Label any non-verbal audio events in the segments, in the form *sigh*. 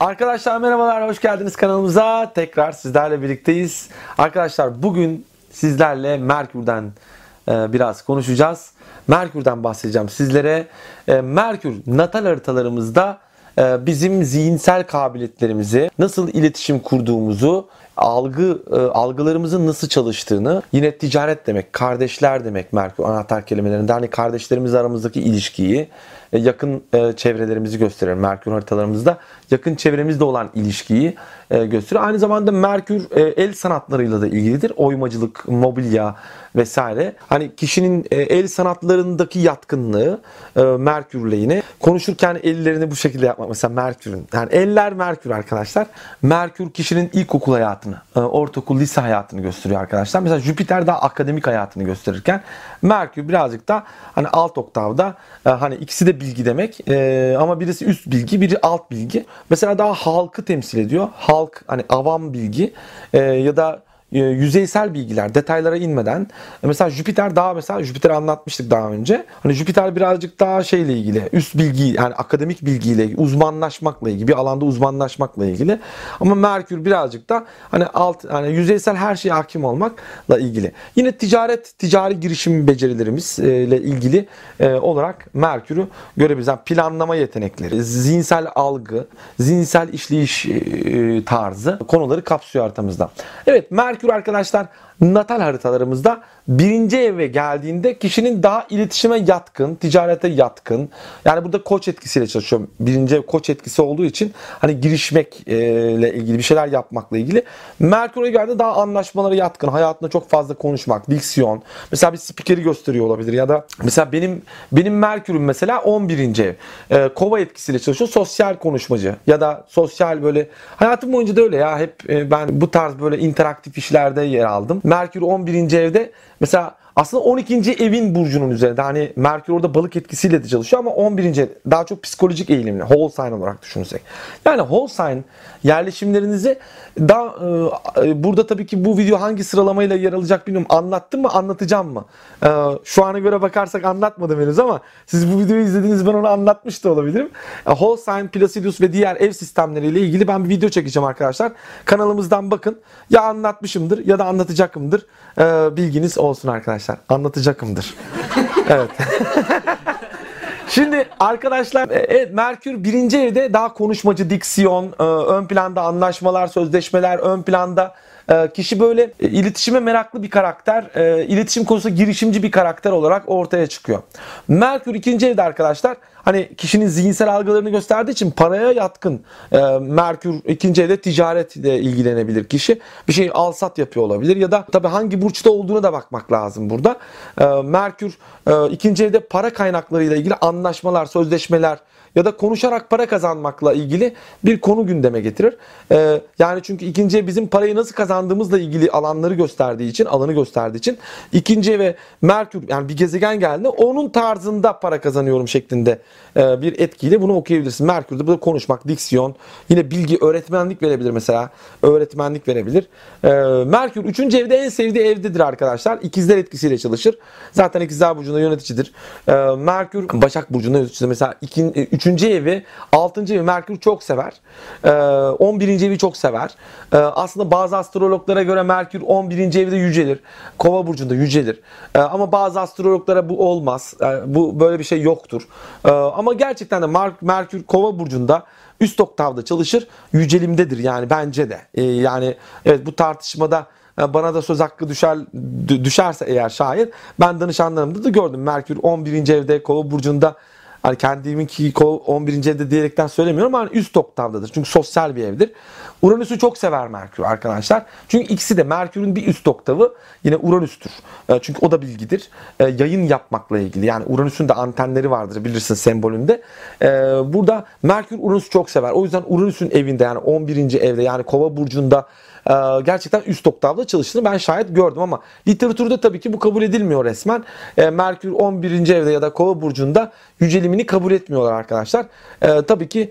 Arkadaşlar merhabalar, hoş geldiniz kanalımıza. Tekrar sizlerle birlikteyiz. Arkadaşlar bugün sizlerle Merkür'den e, biraz konuşacağız. Merkür'den bahsedeceğim sizlere. E, Merkür natal haritalarımızda e, bizim zihinsel kabiliyetlerimizi, nasıl iletişim kurduğumuzu, algı algılarımızın nasıl çalıştığını, yine ticaret demek, kardeşler demek Merkür anahtar kelimelerinde. Hani kardeşlerimiz aramızdaki ilişkiyi, yakın çevrelerimizi gösterir Merkür haritalarımızda. Yakın çevremizde olan ilişkiyi gösteriyor. Aynı zamanda Merkür el sanatlarıyla da ilgilidir. Oymacılık, mobilya vesaire. Hani kişinin el sanatlarındaki yatkınlığı Merkürle yine. Konuşurken ellerini bu şekilde yapmak mesela Merkür'ün. Yani eller Merkür arkadaşlar. Merkür kişinin ilkokul hayatını, ortaokul, lise hayatını gösteriyor arkadaşlar. Mesela Jüpiter daha akademik hayatını gösterirken Merkür birazcık da hani alt oktavda hani ikisi de bilgi demek. Ama birisi üst bilgi, biri alt bilgi. Mesela daha halkı temsil ediyor. Halk hani avam bilgi e, ya da e, yüzeysel bilgiler, detaylara inmeden mesela Jüpiter daha mesela Jüpiter anlatmıştık daha önce. Hani Jüpiter birazcık daha şeyle ilgili, üst bilgi yani akademik bilgiyle, uzmanlaşmakla ilgili, bir alanda uzmanlaşmakla ilgili. Ama Merkür birazcık da hani alt hani yüzeysel her şeye hakim olmakla ilgili. Yine ticaret, ticari girişim becerilerimizle ilgili e, olarak Merkür'ü görebiliriz. Yani planlama yetenekleri, zihinsel algı, zihinsel işleyiş e, tarzı konuları kapsıyor haritamızda. Evet Merkür Merkür arkadaşlar natal haritalarımızda birinci eve geldiğinde kişinin daha iletişime yatkın, ticarete yatkın. Yani burada koç etkisiyle çalışıyor. Birinci ev koç etkisi olduğu için hani girişmekle ilgili bir şeyler yapmakla ilgili. Merkür o geldiğinde daha anlaşmalara yatkın. Hayatında çok fazla konuşmak, diksiyon. Mesela bir spikeri gösteriyor olabilir ya da mesela benim benim Merkür'üm mesela 11. ev. Ee, kova etkisiyle çalışıyor. Sosyal konuşmacı ya da sosyal böyle hayatım boyunca da öyle ya hep e, ben bu tarz böyle interaktif işlerde yer aldım. Merkür 11. evde mesela aslında 12. evin burcunun üzerinde. Hani Merkür orada balık etkisiyle de çalışıyor ama 11. daha çok psikolojik eğilimli. Whole sign olarak düşünürsek. Yani whole sign yerleşimlerinizi daha e, burada tabii ki bu video hangi sıralamayla yer alacak bilmiyorum. Anlattım mı anlatacağım mı? E, şu ana göre bakarsak anlatmadım henüz ama siz bu videoyu izlediğiniz ben onu anlatmış da olabilirim. E, whole sign, Placidus ve diğer ev sistemleriyle ilgili ben bir video çekeceğim arkadaşlar. Kanalımızdan bakın. Ya anlatmışımdır ya da anlatacakımdır. E, bilginiz olsun arkadaşlar arkadaşlar. Anlatacakımdır. *laughs* evet. *laughs* Şimdi arkadaşlar e, evet, Merkür birinci evde daha konuşmacı, diksiyon, e, ön planda anlaşmalar, sözleşmeler, ön planda kişi böyle iletişime meraklı bir karakter, iletişim konusunda girişimci bir karakter olarak ortaya çıkıyor. Merkür ikinci evde arkadaşlar hani kişinin zihinsel algılarını gösterdiği için paraya yatkın. Merkür ikinci evde ticaretle ilgilenebilir kişi. Bir şey al sat yapıyor olabilir ya da tabii hangi burçta olduğuna da bakmak lazım burada. Merkür ikinci evde para kaynaklarıyla ilgili anlaşmalar, sözleşmeler, ya da konuşarak para kazanmakla ilgili bir konu gündeme getirir. Ee, yani çünkü ikinci bizim parayı nasıl kazandığımızla ilgili alanları gösterdiği için, alanı gösterdiği için ikinci ve Merkür yani bir gezegen geldi onun tarzında para kazanıyorum şeklinde e, bir etkiyle bunu okuyabilirsin. Merkür'de burada konuşmak, diksiyon, yine bilgi, öğretmenlik verebilir mesela. Öğretmenlik verebilir. E, Merkür 3. evde en sevdiği evdedir arkadaşlar. İkizler etkisiyle çalışır. Zaten ikizler burcunda yöneticidir. E, Merkür Başak burcunda yöneticidir. Mesela 3. Üçüncü evi, altıncı evi Merkür çok sever. Ee, 11. evi çok sever. Ee, aslında bazı astrologlara göre Merkür 11. evde yücelir. Kova burcunda yücelir. Ee, ama bazı astrologlara bu olmaz. Ee, bu böyle bir şey yoktur. Ee, ama gerçekten de Mer Merkür Kova burcunda üst oktavda çalışır. Yücelimdedir yani bence de. Ee, yani evet bu tartışmada e, bana da söz hakkı düşer düşerse eğer şayet ben danışanlarımda da gördüm. Merkür 11. evde Kova burcunda Hani kendimin ki 11. evde diyerekten söylemiyorum ama hani üst oktavdadır. Çünkü sosyal bir evdir. Uranüs'ü çok sever Merkür arkadaşlar. Çünkü ikisi de Merkür'ün bir üst oktavı yine Uranüs'tür. E, çünkü o da bilgidir. E, yayın yapmakla ilgili. Yani Uranüs'ün de antenleri vardır bilirsin sembolünde. E, burada Merkür Uranüs'ü çok sever. O yüzden Uranüs'ün evinde yani 11. evde yani Kova burcunda gerçekten üst oktavda çalıştığını ben şayet gördüm ama literatürde tabii ki bu kabul edilmiyor resmen. E, Merkür 11. evde ya da Kova burcunda yücelimini kabul etmiyorlar arkadaşlar. E, tabii ki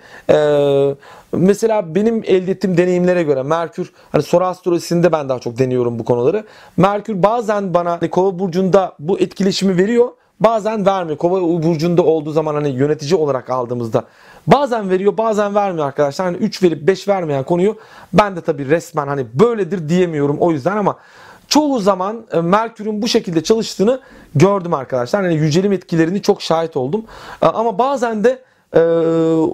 mesela benim elde ettiğim deneyimlere göre Merkür hani soru astrolojisinde ben daha çok deniyorum bu konuları. Merkür bazen bana hani Kova burcunda bu etkileşimi veriyor. Bazen vermiyor. Kova burcunda olduğu zaman hani yönetici olarak aldığımızda bazen veriyor bazen vermiyor arkadaşlar. Hani 3 verip 5 vermeyen konuyu ben de tabii resmen hani böyledir diyemiyorum o yüzden ama çoğu zaman e, Merkür'ün bu şekilde çalıştığını gördüm arkadaşlar. Yani yücelim etkilerini çok şahit oldum. E, ama bazen de e,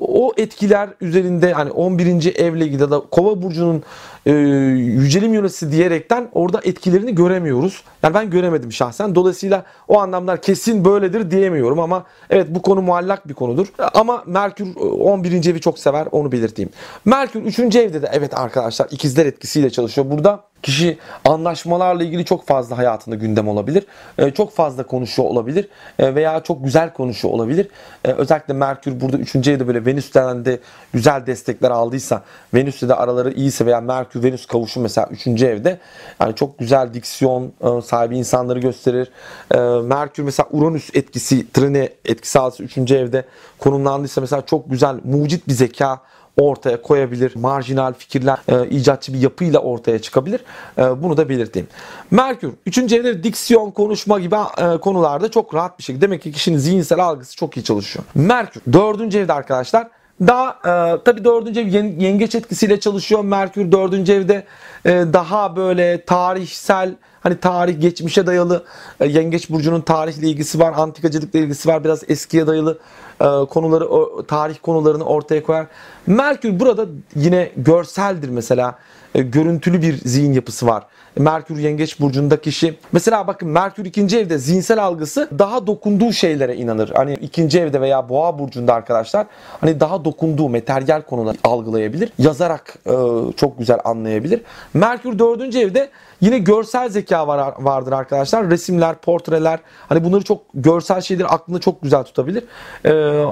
o etkiler üzerinde hani 11. evle ilgili ya da Kova burcunun e, yücelim yönesi diyerekten orada etkilerini göremiyoruz. Yani ben göremedim şahsen. Dolayısıyla o anlamlar kesin böyledir diyemiyorum ama evet bu konu muallak bir konudur. Ama Merkür 11. evi çok sever onu belirteyim. Merkür 3. evde de evet arkadaşlar ikizler etkisiyle çalışıyor. Burada Kişi anlaşmalarla ilgili çok fazla hayatında gündem olabilir. E, çok fazla konuşuyor olabilir. E, veya çok güzel konuşuyor olabilir. E, özellikle Merkür burada 3. evde böyle Venüs'ten de güzel destekler aldıysa, Venüs'le de araları iyiyse veya Merkür Venüs kavuşu mesela 3. evde yani çok güzel diksiyon sahibi insanları gösterir. Merkür mesela Uranüs etkisi, trine etkisi alsa 3. evde konumlandıysa mesela çok güzel mucit bir zeka ortaya koyabilir. Marjinal fikirler, e, icatçı bir yapıyla ortaya çıkabilir. E, bunu da belirteyim. Merkür 3. evde diksiyon, konuşma gibi e, konularda çok rahat bir şekilde. Demek ki kişinin zihinsel algısı çok iyi çalışıyor. Merkür 4. evde arkadaşlar daha e, tabii dördüncü ev yengeç etkisiyle çalışıyor. Merkür dördüncü evde e, daha böyle tarihsel hani tarih geçmişe dayalı e, yengeç burcunun tarihle ilgisi var, antikacılıkla ilgisi var, biraz eskiye dayalı e, konuları o, tarih konularını ortaya koyar. Merkür burada yine görseldir mesela. E, görüntülü bir zihin yapısı var. Merkür Yengeç burcunda kişi mesela bakın Merkür ikinci evde zihinsel algısı daha dokunduğu şeylere inanır. Hani ikinci evde veya Boğa burcunda arkadaşlar hani daha dokunduğu materyal konuları algılayabilir. Yazarak e, çok güzel anlayabilir. Merkür dördüncü evde Yine görsel zeka var, vardır arkadaşlar. Resimler, portreler. Hani bunları çok görsel şeyleri aklında çok güzel tutabilir. Ee,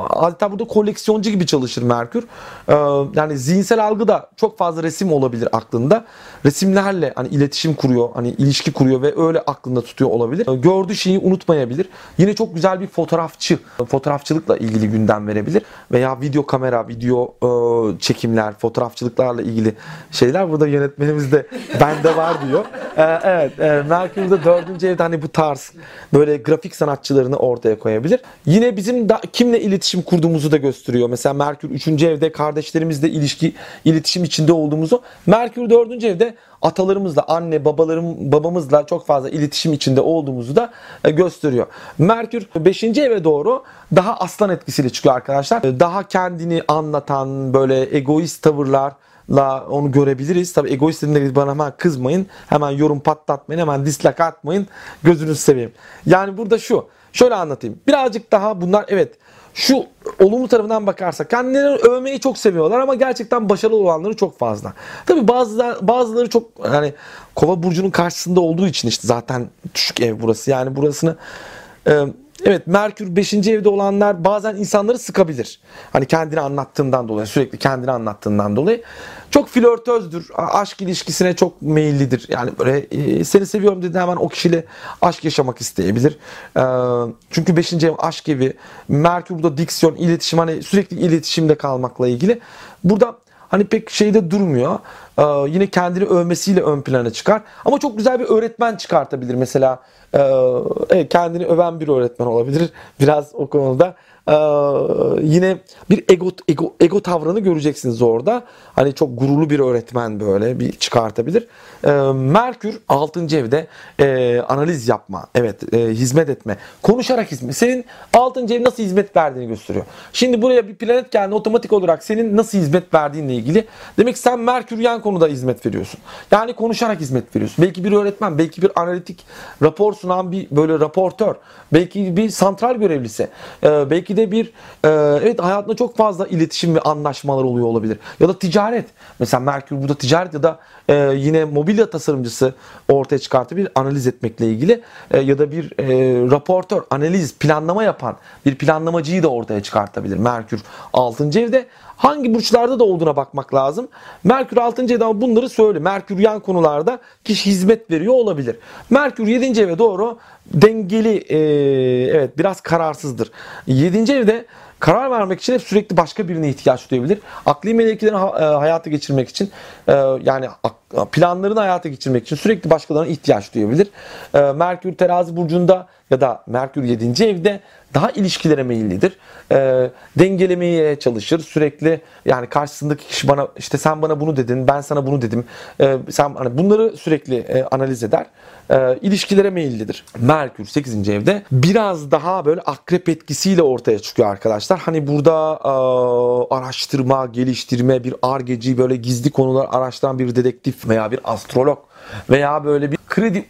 adeta burada koleksiyoncu gibi çalışır Merkür. Ee, yani zihinsel algı da çok fazla resim olabilir aklında. Resimlerle hani iletişim kuruyor, hani ilişki kuruyor ve öyle aklında tutuyor olabilir. Ee, gördüğü şeyi unutmayabilir. Yine çok güzel bir fotoğrafçı, fotoğrafçılıkla ilgili gündem verebilir. Veya video kamera, video e, çekimler, fotoğrafçılıklarla ilgili şeyler. Burada yönetmenimiz de *laughs* bende var diyor ee, evet, e, Merkür'de dördüncü evde hani bu tarz böyle grafik sanatçılarını ortaya koyabilir. Yine bizim da, kimle iletişim kurduğumuzu da gösteriyor. Mesela Merkür üçüncü evde kardeşlerimizle ilişki, iletişim içinde olduğumuzu. Merkür dördüncü evde atalarımızla, anne, babalarım, babamızla çok fazla iletişim içinde olduğumuzu da e, gösteriyor. Merkür 5. eve doğru daha aslan etkisiyle çıkıyor arkadaşlar. Daha kendini anlatan böyle egoist tavırlar, la onu görebiliriz. Tabi egoistlerin bana hemen kızmayın. Hemen yorum patlatmayın. Hemen dislike atmayın. Gözünüzü seveyim. Yani burada şu. Şöyle anlatayım. Birazcık daha bunlar evet şu olumlu tarafından bakarsak kendilerini övmeyi çok seviyorlar ama gerçekten başarılı olanları çok fazla. Tabi bazıları, bazıları çok hani kova burcunun karşısında olduğu için işte zaten düşük ev burası. Yani burasını e, Evet Merkür 5. evde olanlar bazen insanları sıkabilir. Hani kendini anlattığından dolayı sürekli kendini anlattığından dolayı. Çok flörtözdür. Aşk ilişkisine çok meyillidir. Yani böyle e, seni seviyorum dedi hemen o kişiyle aşk yaşamak isteyebilir. E, çünkü 5. ev aşk evi. Merkür burada diksiyon, iletişim hani sürekli iletişimde kalmakla ilgili. Burada hani pek şeyde durmuyor. Ee, yine kendini övmesiyle ön plana çıkar. Ama çok güzel bir öğretmen çıkartabilir mesela. Ee, kendini öven bir öğretmen olabilir. Biraz o konuda ee, yine bir ego, ego, ego tavrını göreceksiniz orada. Hani çok gururlu bir öğretmen böyle bir çıkartabilir. Ee, Merkür 6. evde e, analiz yapma, evet e, hizmet etme, konuşarak hizmet. Senin 6. ev nasıl hizmet verdiğini gösteriyor. Şimdi buraya bir planet geldi otomatik olarak senin nasıl hizmet verdiğinle ilgili. Demek ki sen Merkür yan konuda hizmet veriyorsun. Yani konuşarak hizmet veriyorsun. Belki bir öğretmen, belki bir analitik rapor sunan bir böyle raportör, belki bir santral görevlisi, e, belki de bir e, evet hayatında çok fazla iletişim ve anlaşmalar oluyor olabilir. Ya da ticaret. Mesela Merkür burada ticaret ya da e, yine mobilya tasarımcısı ortaya çıkartıp bir analiz etmekle ilgili e, ya da bir e, raportör, analiz, planlama yapan bir planlamacıyı da ortaya çıkartabilir. Merkür 6. evde hangi burçlarda da olduğuna bakmak lazım. Merkür 6. evde bunları söyle. Merkür yan konularda kişi hizmet veriyor olabilir. Merkür 7. eve doğru dengeli e, evet biraz kararsızdır. 7. evde karar vermek için hep sürekli başka birine ihtiyaç duyabilir. Akli melekelerini ha- e, hayata geçirmek için e, yani planlarını hayata geçirmek için sürekli başkalarına ihtiyaç duyabilir. E, Merkür terazi burcunda ya da Merkür 7. evde daha ilişkilere meyillidir. E, dengelemeye çalışır. Sürekli yani karşısındaki kişi bana işte sen bana bunu dedin, ben sana bunu dedim. E, sen hani bunları sürekli e, analiz eder. E, ilişkilere meyillidir. Merkür 8. evde biraz daha böyle akrep etkisiyle ortaya çıkıyor arkadaşlar. Hani burada e, araştırma, geliştirme, bir argeci böyle gizli konular araştıran bir dedektif veya bir astrolog veya böyle bir kredi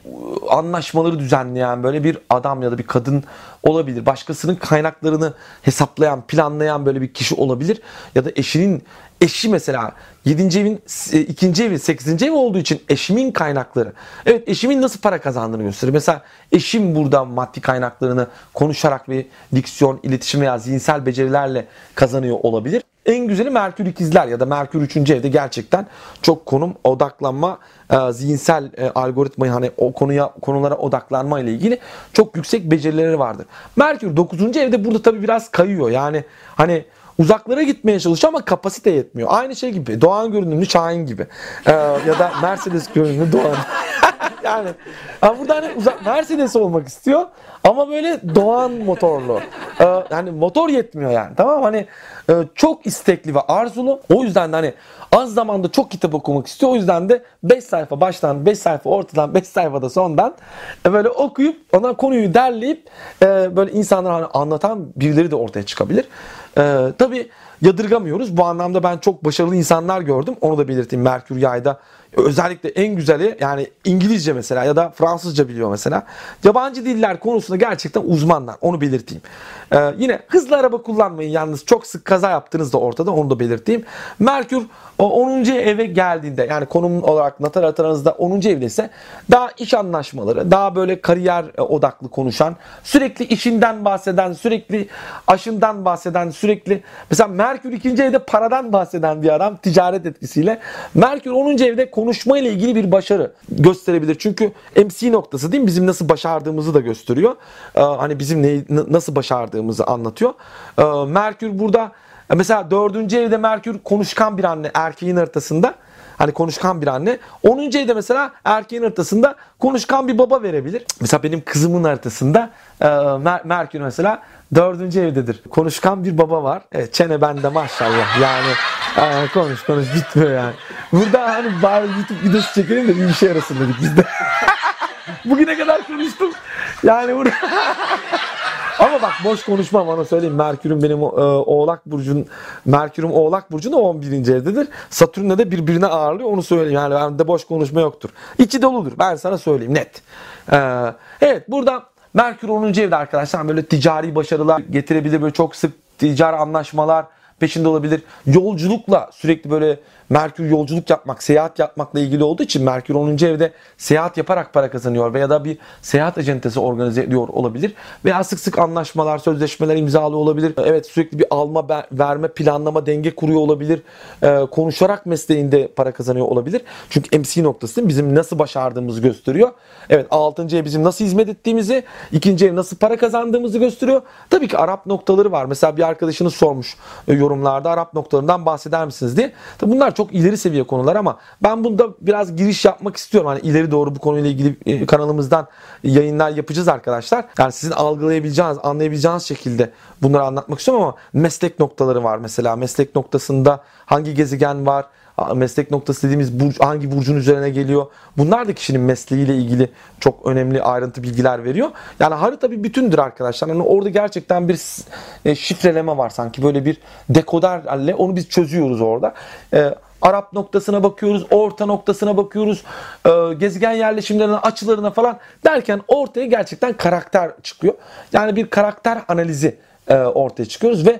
anlaşmaları düzenleyen böyle bir adam ya da bir kadın olabilir. Başkasının kaynaklarını hesaplayan, planlayan böyle bir kişi olabilir. Ya da eşinin eşi mesela 7. evin 2. evi 8. ev olduğu için eşimin kaynakları. Evet eşimin nasıl para kazandığını gösterir. Mesela eşim burada maddi kaynaklarını konuşarak ve diksiyon, iletişim veya zihinsel becerilerle kazanıyor olabilir. En güzeli Merkür ikizler ya da Merkür 3. evde gerçekten çok konum odaklanma, e, zihinsel e, algoritmayı hani o konuya konulara odaklanma ile ilgili çok yüksek becerileri vardır. Merkür 9. evde burada tabii biraz kayıyor. Yani hani uzaklara gitmeye çalışıyor ama kapasite yetmiyor. Aynı şey gibi. Doğan görünümlü Şahin gibi. Ee, ya da Mercedes görünümlü Doğan. Yani ama burada hani uzak Mercedes olmak istiyor ama böyle Doğan motorlu. Ee, yani motor yetmiyor yani. Tamam hani e, çok istekli ve arzulu. O yüzden de hani az zamanda çok kitap okumak istiyor. O yüzden de 5 sayfa baştan, 5 sayfa ortadan, 5 sayfada sondan e, böyle okuyup ona konuyu derleyip e, böyle insanlara hani anlatan birileri de ortaya çıkabilir. E, tabii yadırgamıyoruz. Bu anlamda ben çok başarılı insanlar gördüm. Onu da belirteyim Merkür Yay'da. Özellikle en güzeli yani İngilizce mesela ya da Fransızca biliyor mesela. Yabancı diller konusunda gerçekten uzmanlar. Onu belirteyim. Ee, yine hızlı araba kullanmayın yalnız çok sık kaza yaptığınız da ortada onu da belirteyim. Merkür o 10. eve geldiğinde yani konum olarak natal haritanızda 10. evde ise daha iş anlaşmaları, daha böyle kariyer e, odaklı konuşan, sürekli işinden bahseden, sürekli aşından bahseden, sürekli mesela Merkür 2. evde paradan bahseden bir adam ticaret etkisiyle. Merkür 10. evde konuşma ile ilgili bir başarı gösterebilir. Çünkü MC noktası değil mi? Bizim nasıl başardığımızı da gösteriyor. Ee, hani bizim neyi, nasıl başardığımızı anlatıyor. Ee, Merkür burada mesela dördüncü evde Merkür konuşkan bir anne erkeğin haritasında. Hani konuşkan bir anne. 10. evde mesela erkeğin haritasında konuşkan bir baba verebilir. Mesela benim kızımın haritasında e, Mer- Merkür mesela dördüncü evdedir. Konuşkan bir baba var. Evet, çene bende maşallah. Yani e, konuş konuş bitmiyor yani. Burada hani bari YouTube videosu çekelim de bir işe yarasın dedik biz de. *laughs* Bugüne kadar konuştum. Yani burada... *laughs* Ama bak boş konuşmam onu söyleyeyim. Merkür'üm benim e, Oğlak burcun Merkür'üm Oğlak burcunda 11. evdedir. Satürn'le de birbirine ağırlıyor onu söyleyeyim. Yani bende boş konuşma yoktur. İçi doludur. Ben sana söyleyeyim net. E, evet burada Merkür 10. evde arkadaşlar böyle ticari başarılar getirebilir. Böyle çok sık ticari anlaşmalar peşinde olabilir. Yolculukla sürekli böyle Merkür yolculuk yapmak, seyahat yapmakla ilgili olduğu için Merkür 10. evde seyahat yaparak para kazanıyor veya da bir seyahat acentesi organize ediyor olabilir. Veya sık sık anlaşmalar, sözleşmeler imzalı olabilir. Evet sürekli bir alma, verme, planlama, denge kuruyor olabilir. Ee, konuşarak mesleğinde para kazanıyor olabilir. Çünkü MC noktası bizim nasıl başardığımızı gösteriyor. Evet 6. ev bizim nasıl hizmet ettiğimizi, 2. ev nasıl para kazandığımızı gösteriyor. Tabii ki Arap noktaları var. Mesela bir arkadaşınız sormuş e, yorumlarda Arap noktalarından bahseder misiniz diye. Tabii bunlar çok ileri seviye konular ama ben bunda biraz giriş yapmak istiyorum. Hani ileri doğru bu konuyla ilgili e, kanalımızdan yayınlar yapacağız arkadaşlar. Yani sizin algılayabileceğiniz, anlayabileceğiniz şekilde bunları anlatmak istiyorum ama meslek noktaları var mesela. Meslek noktasında hangi gezegen var? Meslek noktası dediğimiz burç, hangi burcun üzerine geliyor. Bunlar da kişinin mesleğiyle ilgili çok önemli ayrıntı bilgiler veriyor. Yani harita bir bütündür arkadaşlar. Yani orada gerçekten bir e, şifreleme var sanki böyle bir dekoderle onu biz çözüyoruz orada. E, Arap noktasına bakıyoruz, orta noktasına bakıyoruz, e, gezegen yerleşimlerine, açılarına falan derken ortaya gerçekten karakter çıkıyor. Yani bir karakter analizi e, ortaya çıkıyoruz ve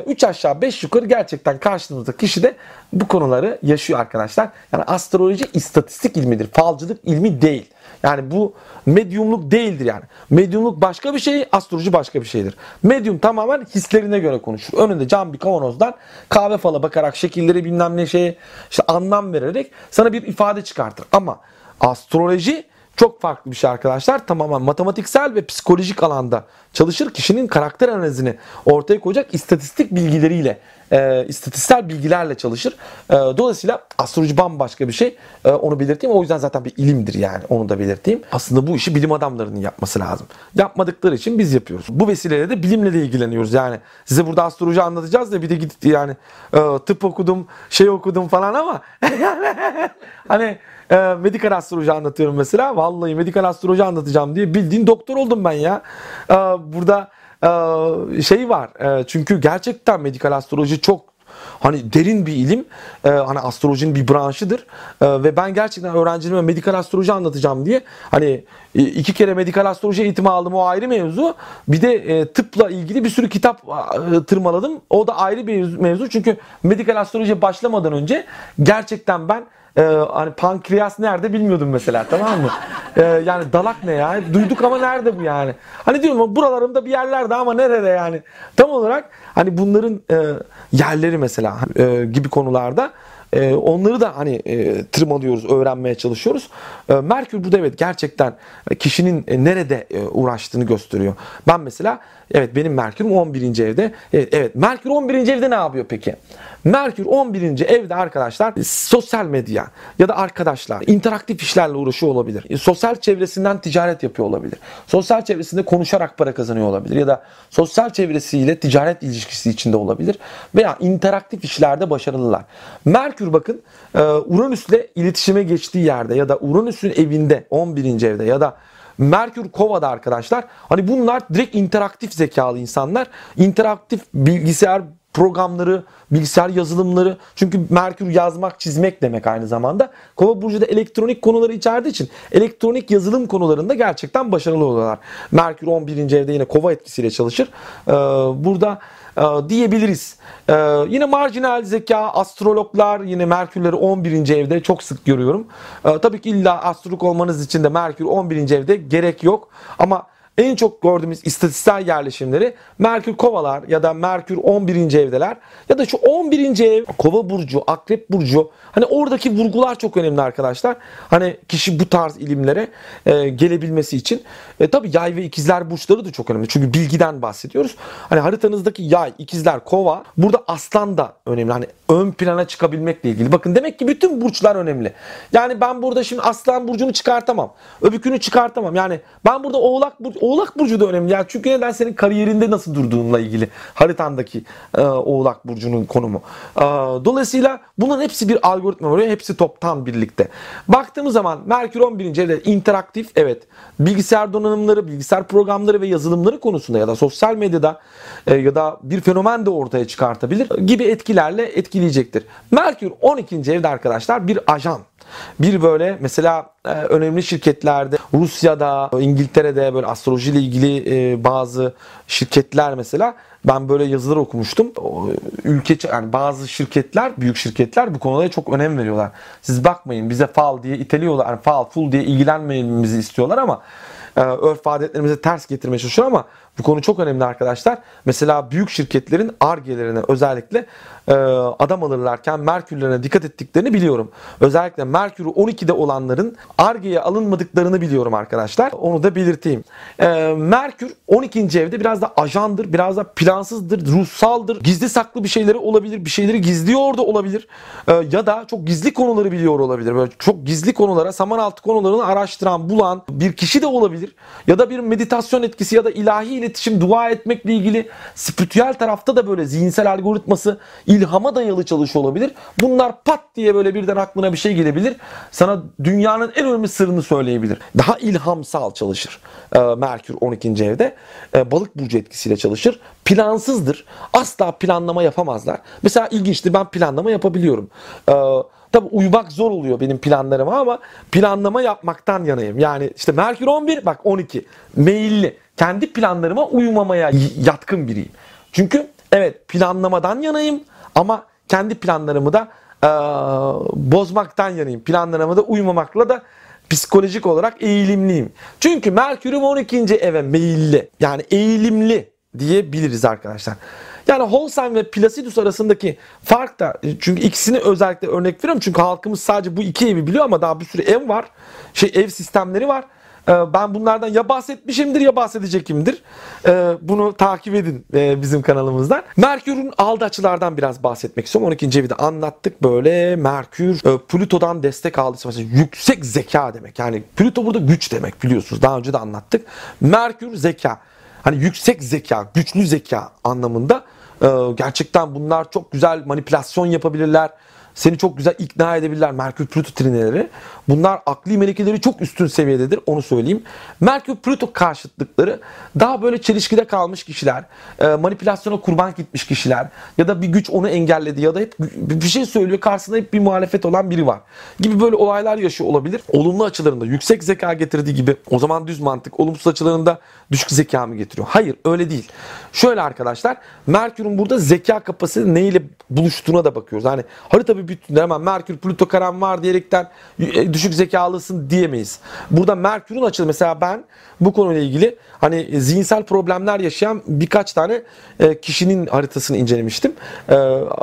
3 aşağı 5 yukarı gerçekten karşımızda kişi de bu konuları yaşıyor arkadaşlar. Yani astroloji istatistik ilmidir. Falcılık ilmi değil. Yani bu medyumluk değildir yani. Medyumluk başka bir şey, astroloji başka bir şeydir. Medyum tamamen hislerine göre konuşur. Önünde cam bir kavanozdan kahve fala bakarak şekilleri bilmem ne şeye işte anlam vererek sana bir ifade çıkartır. Ama astroloji çok farklı bir şey arkadaşlar. Tamamen matematiksel ve psikolojik alanda çalışır. Kişinin karakter analizini ortaya koyacak istatistik bilgileriyle e, istatistiksel bilgilerle çalışır. E, dolayısıyla astroloji bambaşka bir şey. E, onu belirteyim. O yüzden zaten bir ilimdir yani. Onu da belirteyim. Aslında bu işi bilim adamlarının yapması lazım. Yapmadıkları için biz yapıyoruz. Bu vesileyle de bilimle de ilgileniyoruz. Yani size burada astroloji anlatacağız da bir de gidip yani e, tıp okudum, şey okudum falan ama *laughs* hani e, medikal astroloji anlatıyorum mesela. Vallahi medikal astroloji anlatacağım diye bildiğin doktor oldum ben ya. E, burada e, şey var. E, çünkü gerçekten medikal astroloji çok hani derin bir ilim. E, hani astrolojinin bir branşıdır. Ve ben gerçekten öğrencilerime medikal astroloji anlatacağım diye hani iki kere medikal astroloji eğitimi aldım o ayrı mevzu. Bir de tıpla ilgili bir sürü kitap tırmaladım. O da ayrı bir mevzu. Çünkü medikal astrolojiye başlamadan önce gerçekten ben ee, hani pankreas nerede bilmiyordum mesela tamam mı? Ee, yani dalak ne ya? Duyduk ama nerede bu yani? Hani diyorum buralarımda bir yerlerde ama nerede yani? Tam olarak hani bunların e, yerleri mesela e, gibi konularda e, onları da hani e, tırmalıyoruz, öğrenmeye çalışıyoruz. E, Merkür burada evet gerçekten kişinin e, nerede e, uğraştığını gösteriyor. Ben mesela evet benim Merkür'üm 11. evde. Evet, evet Merkür 11. evde ne yapıyor peki? Merkür 11. evde arkadaşlar sosyal medya ya da arkadaşlar interaktif işlerle uğraşıyor olabilir. E, sosyal çevresinden ticaret yapıyor olabilir. Sosyal çevresinde konuşarak para kazanıyor olabilir ya da sosyal çevresiyle ticaret ilişkisi içinde olabilir veya interaktif işlerde başarılılar. Merkür bakın e, Uranüs'le iletişime geçtiği yerde ya da Uranüs'ün evinde 11. evde ya da Merkür Kova'da arkadaşlar. Hani bunlar direkt interaktif zekalı insanlar. interaktif bilgisayar programları, bilgisayar yazılımları. Çünkü Merkür yazmak, çizmek demek aynı zamanda. Kova burcu da elektronik konuları içerdiği için elektronik yazılım konularında gerçekten başarılı oluyorlar. Merkür 11. evde yine Kova etkisiyle çalışır. Ee, burada e, diyebiliriz. Ee, yine marjinal zeka, astrologlar yine Merkürleri 11. evde çok sık görüyorum. Ee, tabii ki illa astrolog olmanız için de Merkür 11. evde gerek yok. Ama en çok gördüğümüz istatistiksel yerleşimleri Merkür kovalar ya da Merkür 11. evdeler ya da şu 11. ev kova burcu, akrep burcu hani oradaki vurgular çok önemli arkadaşlar. Hani kişi bu tarz ilimlere e, gelebilmesi için e, tabi yay ve ikizler burçları da çok önemli. Çünkü bilgiden bahsediyoruz. Hani haritanızdaki yay, ikizler, kova burada aslan da önemli. Hani ön plana çıkabilmekle ilgili. Bakın demek ki bütün burçlar önemli. Yani ben burada şimdi aslan burcunu çıkartamam. Öbükünü çıkartamam. Yani ben burada oğlak burcu Oğlak Burcu da önemli. Yani çünkü neden senin kariyerinde nasıl durduğunla ilgili haritandaki e, Oğlak Burcu'nun konumu. E, dolayısıyla bunların hepsi bir algoritma oluyor. Hepsi toptan birlikte. Baktığımız zaman Merkür 11. evde interaktif evet bilgisayar donanımları, bilgisayar programları ve yazılımları konusunda ya da sosyal medyada e, ya da bir fenomen de ortaya çıkartabilir gibi etkilerle etkileyecektir. Merkür 12. evde arkadaşlar bir ajan. Bir böyle mesela e, önemli şirketlerde Rusya'da, İngiltere'de böyle astroloji ile ilgili e, bazı şirketler mesela ben böyle yazılar okumuştum. Ülke yani bazı şirketler, büyük şirketler bu konuda çok önem veriyorlar. Siz bakmayın bize fal diye iteliyorlar. Yani fal, full diye ilgilenmemizi istiyorlar ama e, örf adetlerimize ters getirmeye çalışıyor ama bu konu çok önemli arkadaşlar. Mesela büyük şirketlerin argelerine özellikle adam alırlarken Merkürlerine dikkat ettiklerini biliyorum. Özellikle Merkür'ü 12'de olanların argeye alınmadıklarını biliyorum arkadaşlar. Onu da belirteyim. E, Merkür 12. evde biraz da ajandır, biraz da plansızdır, ruhsaldır. Gizli saklı bir şeyleri olabilir, bir şeyleri gizliyor da olabilir. E, ya da çok gizli konuları biliyor olabilir. Böyle çok gizli konulara, saman altı konularını araştıran, bulan bir kişi de olabilir. Ya da bir meditasyon etkisi ya da ilahi iletişim, dua etmekle ilgili spiritüel tarafta da böyle zihinsel algoritması ilhama dayalı çalışıyor olabilir. Bunlar pat diye böyle birden aklına bir şey gelebilir. Sana dünyanın en önemli sırrını söyleyebilir. Daha ilhamsal çalışır. Ee, Merkür 12. evde. Ee, balık burcu etkisiyle çalışır. Plansızdır. Asla planlama yapamazlar. Mesela ilginçtir ben planlama yapabiliyorum. Ee, Tabi uyumak zor oluyor benim planlarıma ama planlama yapmaktan yanayım. Yani işte Merkür 11 bak 12 meyilli. Kendi planlarıma uyumamaya yatkın biriyim. Çünkü evet planlamadan yanayım ama kendi planlarımı da e, bozmaktan yanayım. Planlarıma da uymamakla da psikolojik olarak eğilimliyim. Çünkü Merkür'üm 12. eve meyilli. Yani eğilimli diyebiliriz arkadaşlar. Yani Holstein ve Placidus arasındaki fark da çünkü ikisini özellikle örnek veriyorum çünkü halkımız sadece bu iki evi biliyor ama daha bir sürü ev var. Şey ev sistemleri var. Ee, ben bunlardan ya bahsetmişimdir ya bahsedecekimdir. Ee, bunu takip edin e, bizim kanalımızdan. Merkür'ün aldığı açılardan biraz bahsetmek istiyorum. 12. evi de anlattık. Böyle Merkür e, Plüto'dan destek aldı. Mesela yüksek zeka demek. Yani Plüto burada güç demek biliyorsunuz. Daha önce de anlattık. Merkür zeka. Hani yüksek zeka, güçlü zeka anlamında. Ee, gerçekten bunlar çok güzel manipülasyon yapabilirler seni çok güzel ikna edebilirler Merkür Plüto trineleri. Bunlar akli melekeleri çok üstün seviyededir onu söyleyeyim. Merkür Plüto karşıtlıkları daha böyle çelişkide kalmış kişiler, e, manipülasyona kurban gitmiş kişiler ya da bir güç onu engelledi ya da hep bir şey söylüyor karşısında hep bir muhalefet olan biri var gibi böyle olaylar yaşıyor olabilir. Olumlu açılarında yüksek zeka getirdiği gibi o zaman düz mantık, olumsuz açılarında düşük zeka mı getiriyor? Hayır öyle değil. Şöyle arkadaşlar Merkür'ün burada zeka kapasitesi neyle buluştuğuna da bakıyoruz. Hani harita bir bütünde hemen Merkür Plüto karan var diyerekten e, düşük zekalısın diyemeyiz. Burada Merkür'ün açılı mesela ben bu konuyla ilgili hani zihinsel problemler yaşayan birkaç tane e, kişinin haritasını incelemiştim. E,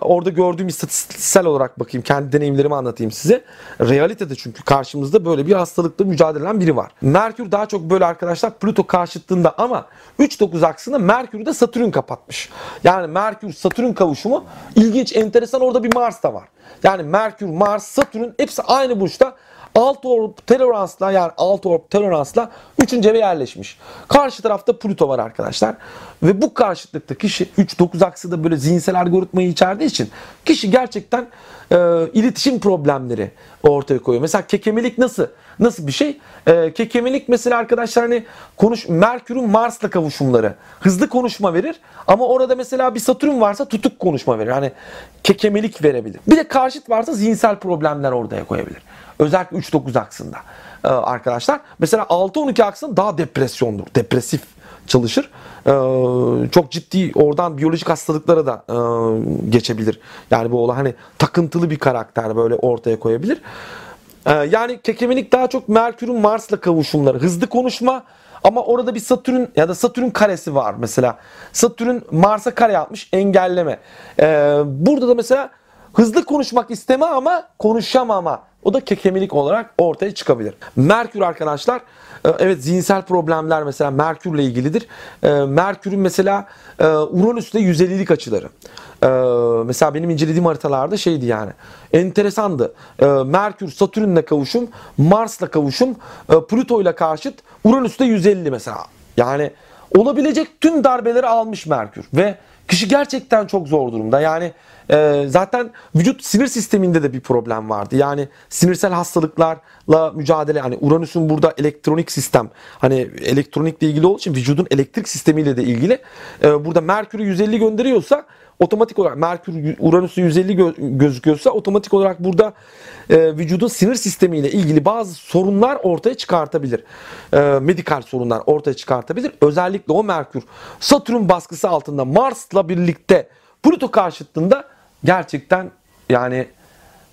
orada gördüğüm istatistiksel olarak bakayım kendi deneyimlerimi anlatayım size. Realitede çünkü karşımızda böyle bir hastalıkla mücadele eden biri var. Merkür daha çok böyle arkadaşlar Plüto karşıtlığında ama 3-9 aksında Merkür'ü de Satürn kapatmış. Yani Merkür Satürn kavuşumu ilginç enteresan orada bir Mars da var. Yani Merkür, Mars, Satürn hepsi aynı burçta alt orb toleransla yani alt orb toleransla 3. eve yerleşmiş. Karşı tarafta Plüto var arkadaşlar. Ve bu karşıtlıkta kişi 3-9 aksı da böyle zihinsel algoritmayı içerdiği için kişi gerçekten e, iletişim problemleri ortaya koyuyor. Mesela kekemelik nasıl? Nasıl bir şey? E, kekemelik mesela arkadaşlar hani konuş Merkür'ün Mars'la kavuşumları hızlı konuşma verir ama orada mesela bir Satürn varsa tutuk konuşma verir. Hani kekemelik verebilir. Bir de karşıt varsa zihinsel problemler ortaya koyabilir. Özellikle 3-9 aksında e, arkadaşlar. Mesela 6-12 aksında daha depresyondur. Depresif çalışır. Ee, çok ciddi oradan biyolojik hastalıklara da e, geçebilir. Yani bu olay hani takıntılı bir karakter böyle ortaya koyabilir. Ee, yani kekemelik daha çok Merkür'ün Mars'la kavuşumları. Hızlı konuşma ama orada bir Satürn ya da Satürn karesi var mesela. Satürn Mars'a kare yapmış engelleme. Ee, burada da mesela hızlı konuşmak isteme ama konuşamama. O da kekemelik olarak ortaya çıkabilir. Merkür arkadaşlar e, evet zihinsel problemler mesela Merkürle ilgilidir. E, Merkür'ün mesela e, Uranüs'te 150'lik açıları. Mesela benim incelediğim haritalarda şeydi yani. Enteresandı. Merkür Satürn'le kavuşum, Mars'la kavuşum, Plüto'yla karşıt Uranüs'te 150 mesela. Yani olabilecek tüm darbeleri almış Merkür ve kişi gerçekten çok zor durumda. Yani e, zaten vücut sinir sisteminde de bir problem vardı. Yani sinirsel hastalıklarla mücadele hani Uranüs'ün burada elektronik sistem hani elektronikle ilgili olduğu için vücudun elektrik sistemiyle de ilgili. E, burada Merkür'ü 150 gönderiyorsa otomatik olarak Merkür Uranüs'ü 150 gö- gözüküyorsa otomatik olarak burada e, vücudun sinir sistemiyle ilgili bazı sorunlar ortaya çıkartabilir. E, medikal sorunlar ortaya çıkartabilir. Özellikle o Merkür Satürn baskısı altında Mars'la birlikte Plüto karşıtlığında gerçekten yani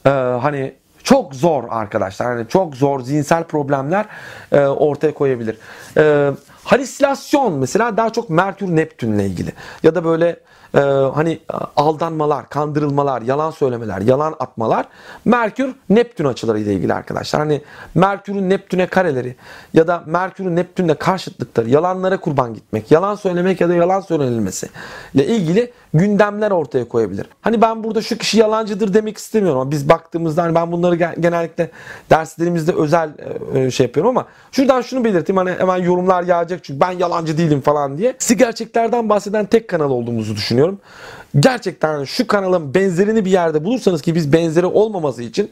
e, hani çok zor arkadaşlar. Yani çok zor zihinsel problemler e, ortaya koyabilir. E, halüsinasyon mesela daha çok Merkür Neptünle ilgili ya da böyle e, hani aldanmalar, kandırılmalar, yalan söylemeler, yalan atmalar Merkür Neptün açıları ile ilgili arkadaşlar. Hani Merkür'ün Neptün'e kareleri ya da Merkür'ün Neptün'le karşıtlıkları, yalanlara kurban gitmek, yalan söylemek ya da yalan söylenilmesi ile ilgili gündemler ortaya koyabilir. Hani ben burada şu kişi yalancıdır demek istemiyorum ama biz baktığımızda hani ben bunları genellikle derslerimizde özel e, şey yapıyorum ama şuradan şunu belirteyim hani hemen yorumlar yağacak çünkü ben yalancı değilim falan diye. Size gerçeklerden bahseden tek kanal olduğumuzu düşünüyorum. Gerçekten şu kanalın benzerini bir yerde bulursanız ki biz benzeri olmaması için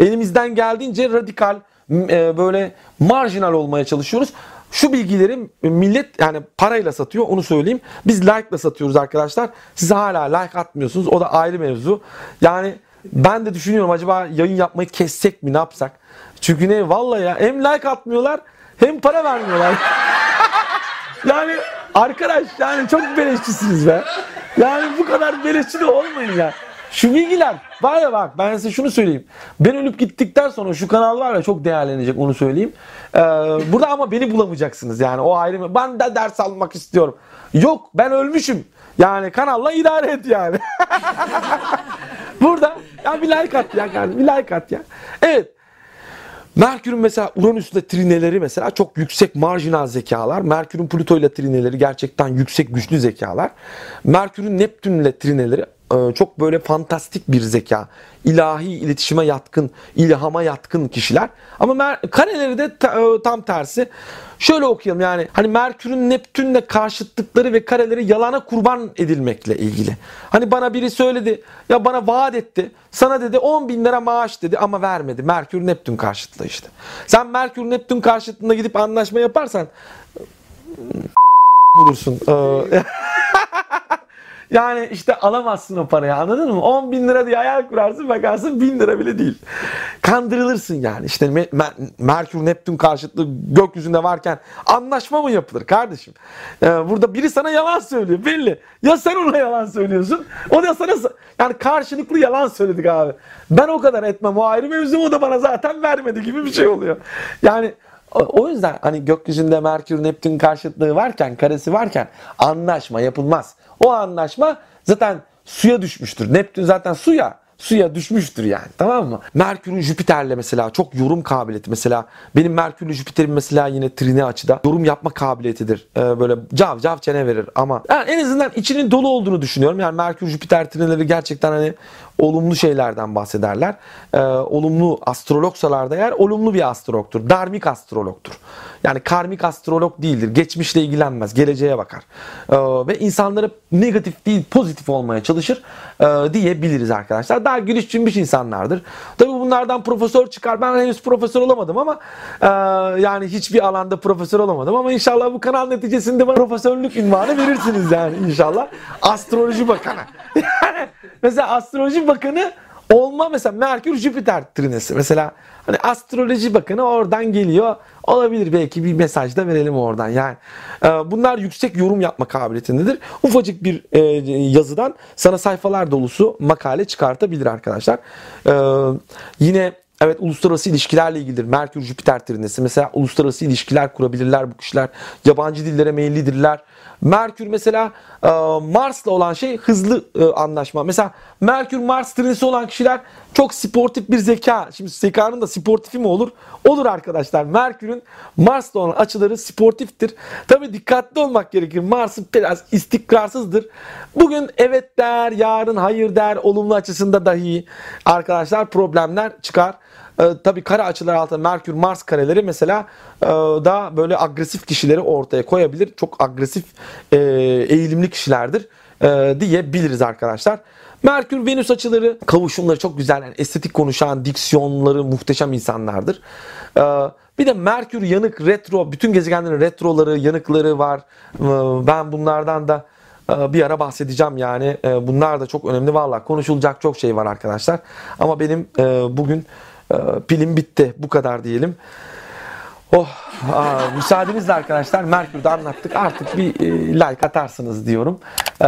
elimizden geldiğince radikal e, böyle marjinal olmaya çalışıyoruz. Şu bilgileri millet yani parayla satıyor onu söyleyeyim. Biz like ile satıyoruz arkadaşlar. Siz hala like atmıyorsunuz. O da ayrı mevzu. Yani ben de düşünüyorum acaba yayın yapmayı kessek mi ne yapsak? Çünkü ne vallahi ya hem like atmıyorlar hem para vermiyorlar. *laughs* yani arkadaş yani çok beleşçisiniz be. Yani bu kadar beleşçi de olmayın ya. Şu bilgiler var ya bak ben size şunu söyleyeyim. Ben ölüp gittikten sonra şu kanal var ya çok değerlenecek onu söyleyeyim. Ee, burada ama beni bulamayacaksınız yani o ayrı. Ben de ders almak istiyorum. Yok ben ölmüşüm. Yani kanalla idare et yani. *laughs* burada ya bir like at ya kardeşim bir like at ya. Evet. Merkür'ün mesela Uranüs'le trineleri mesela çok yüksek marjinal zekalar. Merkür'ün Plüto trineleri gerçekten yüksek güçlü zekalar. Merkür'ün Neptün'le trineleri çok böyle fantastik bir zeka. ilahi iletişime yatkın, ilhama yatkın kişiler. Ama Mer- kareleri de e, tam tersi. Şöyle okuyalım yani hani Merkür'ün Neptün'le karşıtlıkları ve kareleri yalana kurban edilmekle ilgili. Hani bana biri söyledi ya bana vaat etti. Sana dedi 10 bin lira maaş dedi ama vermedi. Merkür Neptün karşıtlığı işte. Sen Merkür Neptün karşıtlığında gidip anlaşma yaparsan bulursun. *laughs* Yani işte alamazsın o parayı anladın mı? 10 bin lira diye hayal kurarsın bakarsın bin lira bile değil. Kandırılırsın yani. İşte Merkür Neptün karşıtlığı gökyüzünde varken anlaşma mı yapılır kardeşim? Ee, burada biri sana yalan söylüyor belli. Ya sen ona yalan söylüyorsun. O da sana yani karşılıklı yalan söyledik abi. Ben o kadar etmem o ayrı mevzu o da bana zaten vermedi gibi bir şey oluyor. Yani o yüzden hani gökyüzünde Merkür Neptün karşıtlığı varken, karesi varken anlaşma yapılmaz. O anlaşma zaten suya düşmüştür. Neptün zaten suya suya düşmüştür yani tamam mı? Merkür'ün Jüpiter'le mesela çok yorum kabiliyeti mesela benim Merkür'le Jüpiter'in mesela yine trine açıda yorum yapma kabiliyetidir. Ee, böyle cav cav çene verir ama yani en azından içinin dolu olduğunu düşünüyorum. Yani Merkür Jüpiter trineleri gerçekten hani olumlu şeylerden bahsederler. Ee, olumlu astrologsalar da eğer olumlu bir astrologtur. Darmik astrologtur. Yani karmik astrolog değildir. Geçmişle ilgilenmez. Geleceğe bakar. Ee, ve insanları negatif değil pozitif olmaya çalışır e, diyebiliriz arkadaşlar. Daha gülüş cümbüş insanlardır. Tabi bunlardan profesör çıkar. Ben henüz profesör olamadım ama e, yani hiçbir alanda profesör olamadım ama inşallah bu kanal neticesinde bana profesörlük ünvanı verirsiniz yani inşallah. Astroloji bakanı. *laughs* Yani mesela astroloji bakanı olma mesela Merkür Jüpiter trinesi mesela hani astroloji bakanı oradan geliyor olabilir belki bir mesaj da verelim oradan yani e, bunlar yüksek yorum yapma kabiliyetindedir ufacık bir e, yazıdan sana sayfalar dolusu makale çıkartabilir arkadaşlar e, yine Evet uluslararası ilişkilerle ilgilidir. Merkür Jüpiter trinesi. Mesela uluslararası ilişkiler kurabilirler bu kişiler. Yabancı dillere meyillidirler. Merkür mesela e, Mars'la olan şey hızlı e, anlaşma. Mesela Merkür Mars trinesi olan kişiler çok sportif bir zeka. Şimdi zekanın da sportifi mi olur? Olur arkadaşlar. Merkür'ün Mars'la olan açıları sportiftir. Tabi dikkatli olmak gerekir. Mars biraz istikrarsızdır. Bugün evet der, yarın hayır der, olumlu açısında dahi arkadaşlar problemler çıkar. E, tabii kare açılar altında Merkür Mars kareleri mesela e, daha böyle agresif kişileri ortaya koyabilir. Çok agresif e, eğilimli kişilerdir e, diyebiliriz arkadaşlar. Merkür Venüs açıları kavuşumları çok güzel. Yani estetik konuşan, diksiyonları muhteşem insanlardır. E, bir de Merkür yanık, retro, bütün gezegenlerin retroları, yanıkları var. E, ben bunlardan da e, bir ara bahsedeceğim yani. E, bunlar da çok önemli. Valla konuşulacak çok şey var arkadaşlar. Ama benim e, bugün ee, pilim bitti. Bu kadar diyelim. Oh, aa, müsaadenizle arkadaşlar Merkür'de anlattık. Artık bir e, like atarsınız diyorum. Ee,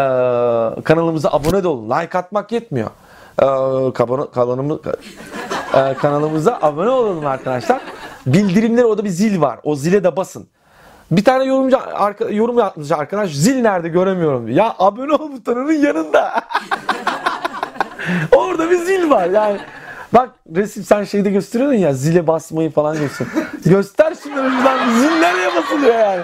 kanalımıza abone de olun. Like atmak yetmiyor. Ee, kanalımı, e, kanalımıza abone olalım arkadaşlar. Bildirimler orada bir zil var. O zile de basın. Bir tane yorumcu arka, yorum yapmış arkadaş. Zil nerede göremiyorum diyor. Ya abone ol butonunun yanında. *laughs* orada bir zil var yani. Bak resim sen şeyde gösteriyordun ya zile basmayı falan göster. *laughs* Göster şunları şuradan zil nereye basılıyor yani.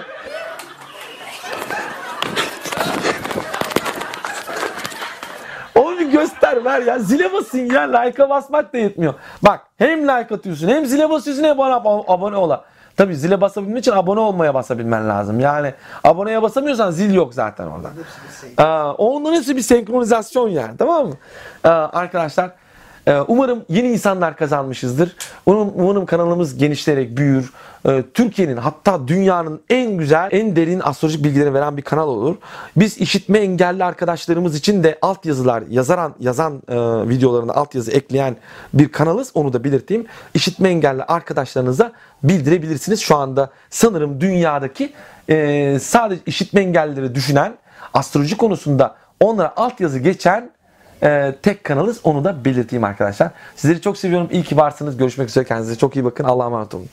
Onu göster ver ya. Zile basın ya. Like'a basmak da yetmiyor. Bak hem like atıyorsun hem zile basıyorsun hem bana abone ola. Tabii zile basabilmek için abone olmaya basabilmen lazım. Yani aboneye basamıyorsan zil yok zaten orada. Aa, onların hepsi bir senkronizasyon yani tamam mı? Aa, arkadaşlar ee, umarım yeni insanlar kazanmışızdır. Umarım, kanalımız genişleyerek büyür. Ee, Türkiye'nin hatta dünyanın en güzel, en derin astrolojik bilgileri veren bir kanal olur. Biz işitme engelli arkadaşlarımız için de altyazılar yazan yazan e, videolarına altyazı ekleyen bir kanalız. Onu da belirteyim. İşitme engelli arkadaşlarınıza bildirebilirsiniz. Şu anda sanırım dünyadaki e, sadece işitme engellileri düşünen astroloji konusunda onlara altyazı geçen e, tek kanalız. Onu da belirteyim arkadaşlar. Sizleri çok seviyorum. İyi ki varsınız. Görüşmek üzere. Kendinize çok iyi bakın. Allah'a emanet olun.